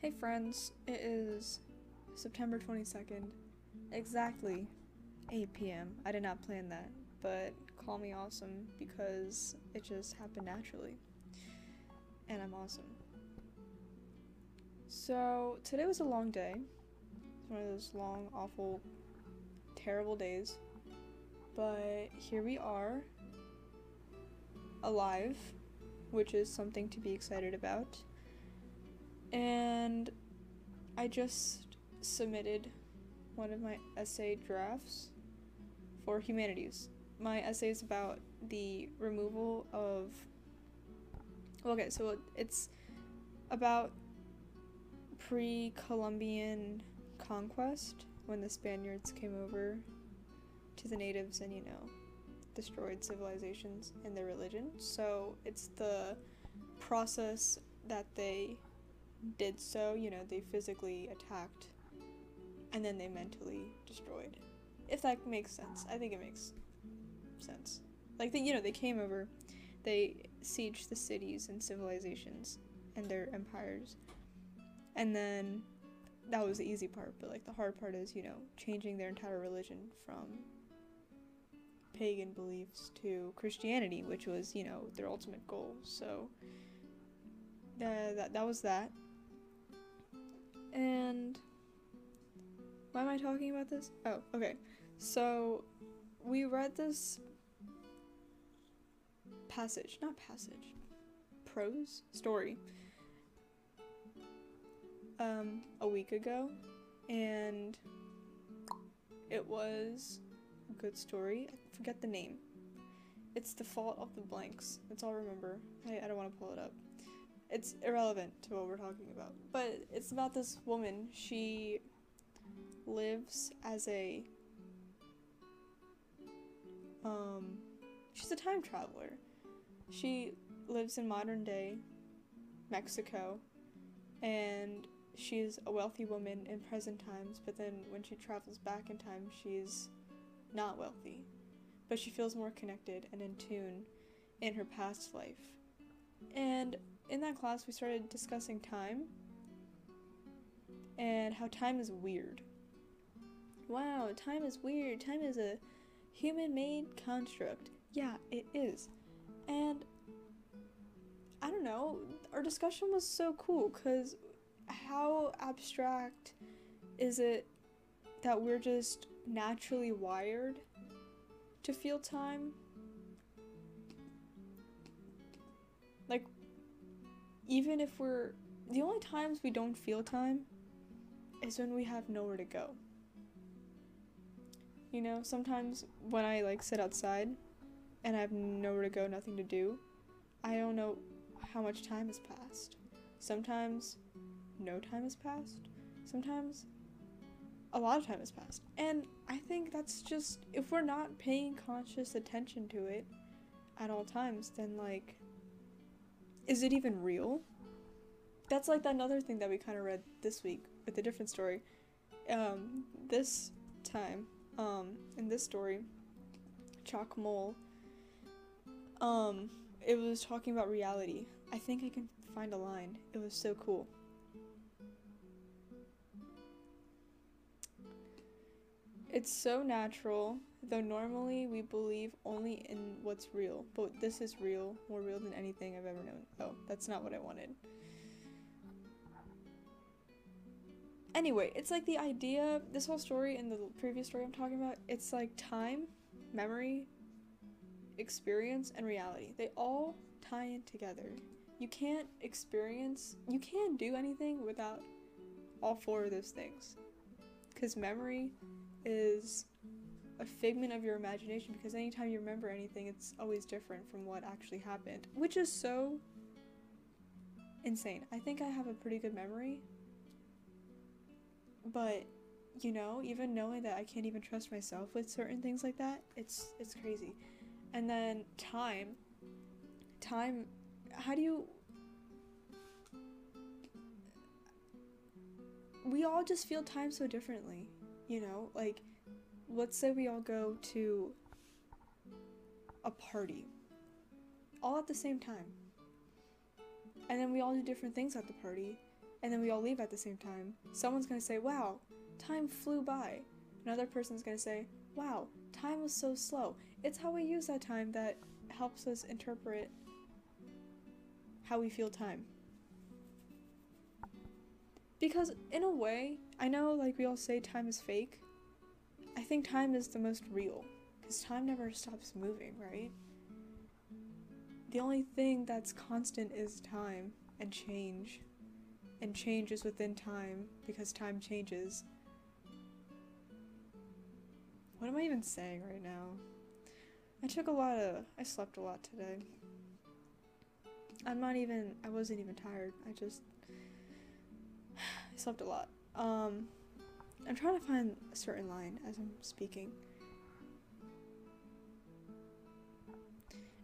Hey friends, it is September 22nd, exactly 8 p.m. I did not plan that, but call me awesome because it just happened naturally. And I'm awesome. So, today was a long day. It's one of those long, awful, terrible days. But here we are, alive, which is something to be excited about and I just submitted one of my essay drafts for humanities. My essay is about the removal of. Okay, so it's about pre Columbian conquest when the Spaniards came over to the natives and, you know, destroyed civilizations and their religion. So it's the process that they did so, you know, they physically attacked and then they mentally destroyed. If that makes sense. I think it makes sense. Like they, you know, they came over, they sieged the cities and civilizations and their empires. And then that was the easy part, but like the hard part is, you know, changing their entire religion from pagan beliefs to Christianity, which was, you know, their ultimate goal. So uh, that that was that. And why am I talking about this? Oh, okay. So we read this passage, not passage, prose story um a week ago and it was a good story. I forget the name. It's the fault of the blanks. That's all I remember. I, I don't want to pull it up it's irrelevant to what we're talking about. But it's about this woman. She lives as a um she's a time traveler. She lives in modern day Mexico and she's a wealthy woman in present times, but then when she travels back in time, she's not wealthy. But she feels more connected and in tune in her past life. And in that class, we started discussing time and how time is weird. Wow, time is weird. Time is a human made construct. Yeah, it is. And I don't know, our discussion was so cool because how abstract is it that we're just naturally wired to feel time? Even if we're the only times we don't feel time is when we have nowhere to go. You know, sometimes when I like sit outside and I have nowhere to go, nothing to do, I don't know how much time has passed. Sometimes no time has passed. Sometimes a lot of time has passed. And I think that's just if we're not paying conscious attention to it at all times, then like is it even real? That's like another thing that we kind of read this week with a different story. Um, this time, um, in this story, Chac Mool, um, it was talking about reality. I think I can find a line. It was so cool. It's so natural, though normally we believe only in what's real. But this is real, more real than anything I've ever known. Oh, that's not what I wanted. Anyway, it's like the idea, this whole story and the previous story I'm talking about, it's like time, memory, experience, and reality. They all tie in together. You can't experience, you can't do anything without all four of those things. Because memory, is a figment of your imagination because anytime you remember anything, it's always different from what actually happened, which is so insane. I think I have a pretty good memory, but you know, even knowing that I can't even trust myself with certain things like that, it's it's crazy. And then time, time, how do you? We all just feel time so differently you know, like let's say we all go to a party all at the same time. And then we all do different things at the party. and then we all leave at the same time, someone's gonna say, wow, time flew by. Another person's gonna say, wow, time was so slow. It's how we use that time that helps us interpret how we feel time. Because, in a way, I know, like, we all say time is fake. I think time is the most real. Because time never stops moving, right? The only thing that's constant is time and change. And change is within time because time changes. What am I even saying right now? I took a lot of. I slept a lot today. I'm not even. I wasn't even tired. I just. I slept a lot. Um. I'm trying to find a certain line as I'm speaking.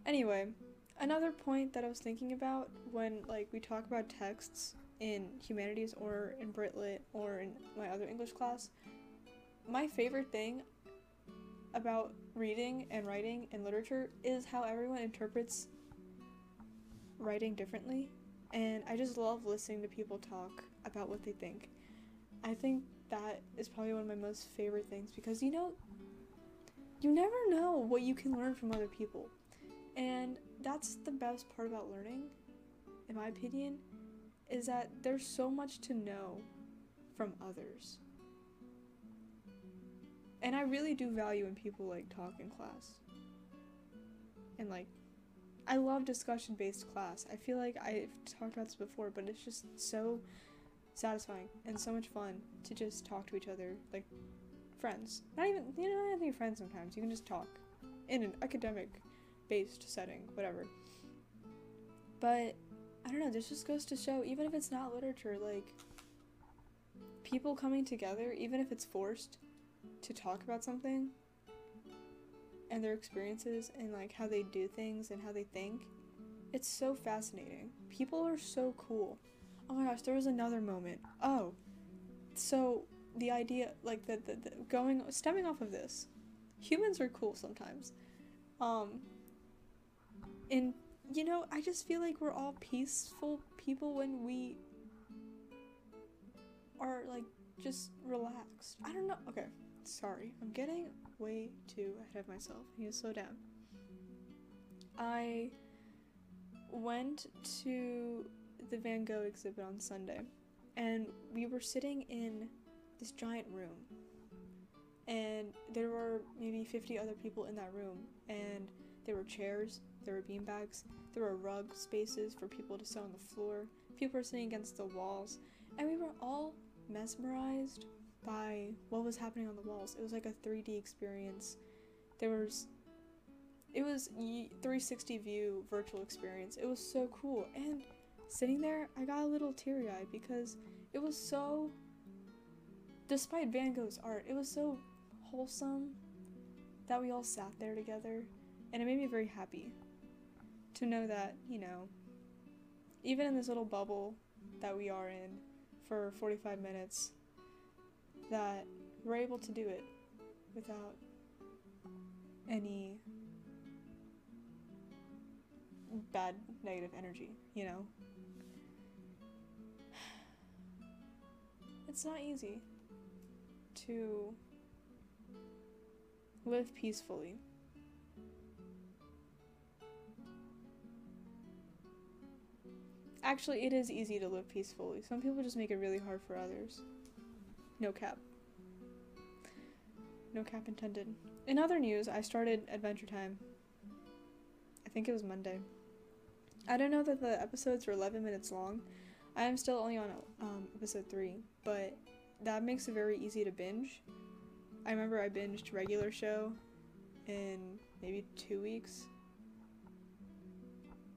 Anyway, another point that I was thinking about when like we talk about texts in humanities or in Britlit or in my other English class, my favorite thing about reading and writing and literature is how everyone interprets writing differently. And I just love listening to people talk about what they think. I think that is probably one of my most favorite things because you know, you never know what you can learn from other people. And that's the best part about learning, in my opinion, is that there's so much to know from others. And I really do value when people like talk in class. And like I love discussion based class. I feel like I've talked about this before, but it's just so satisfying and so much fun to just talk to each other like friends. Not even you know, not even friends sometimes. You can just talk in an academic based setting, whatever. But I don't know, this just goes to show even if it's not literature, like people coming together, even if it's forced to talk about something and their experiences and like how they do things and how they think, it's so fascinating. People are so cool. Oh my gosh, there was another moment. Oh, so the idea, like the, the, the going, stemming off of this, humans are cool sometimes. Um, and you know, I just feel like we're all peaceful people when we are like just relaxed. I don't know. Okay, sorry. I'm getting way too ahead of myself. I need to slow down. I went to the Van Gogh exhibit on Sunday, and we were sitting in this giant room. And there were maybe 50 other people in that room, and there were chairs, there were beanbags, there were rug spaces for people to sit on the floor, people were sitting against the walls, and we were all mesmerized what was happening on the walls. It was like a 3D experience. There was it was 360 view virtual experience. It was so cool. And sitting there, I got a little teary-eyed because it was so despite Van Gogh's art, it was so wholesome that we all sat there together and it made me very happy to know that, you know, even in this little bubble that we are in for 45 minutes, that we're able to do it without any bad negative energy, you know? It's not easy to live peacefully. Actually, it is easy to live peacefully. Some people just make it really hard for others. No cap. No cap intended. In other news, I started Adventure Time. I think it was Monday. I don't know that the episodes were 11 minutes long. I am still only on um, episode 3, but that makes it very easy to binge. I remember I binged regular show in maybe two weeks.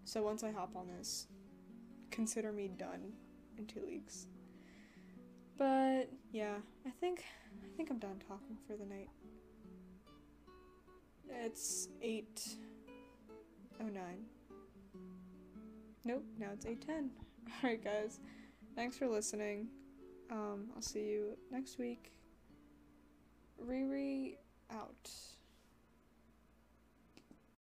So once I hop on this, consider me done in two weeks. But yeah, I think I think I'm done talking for the night. It's eight oh nine. Nope, now it's eight ten. Alright guys. Thanks for listening. Um, I'll see you next week. Riri out.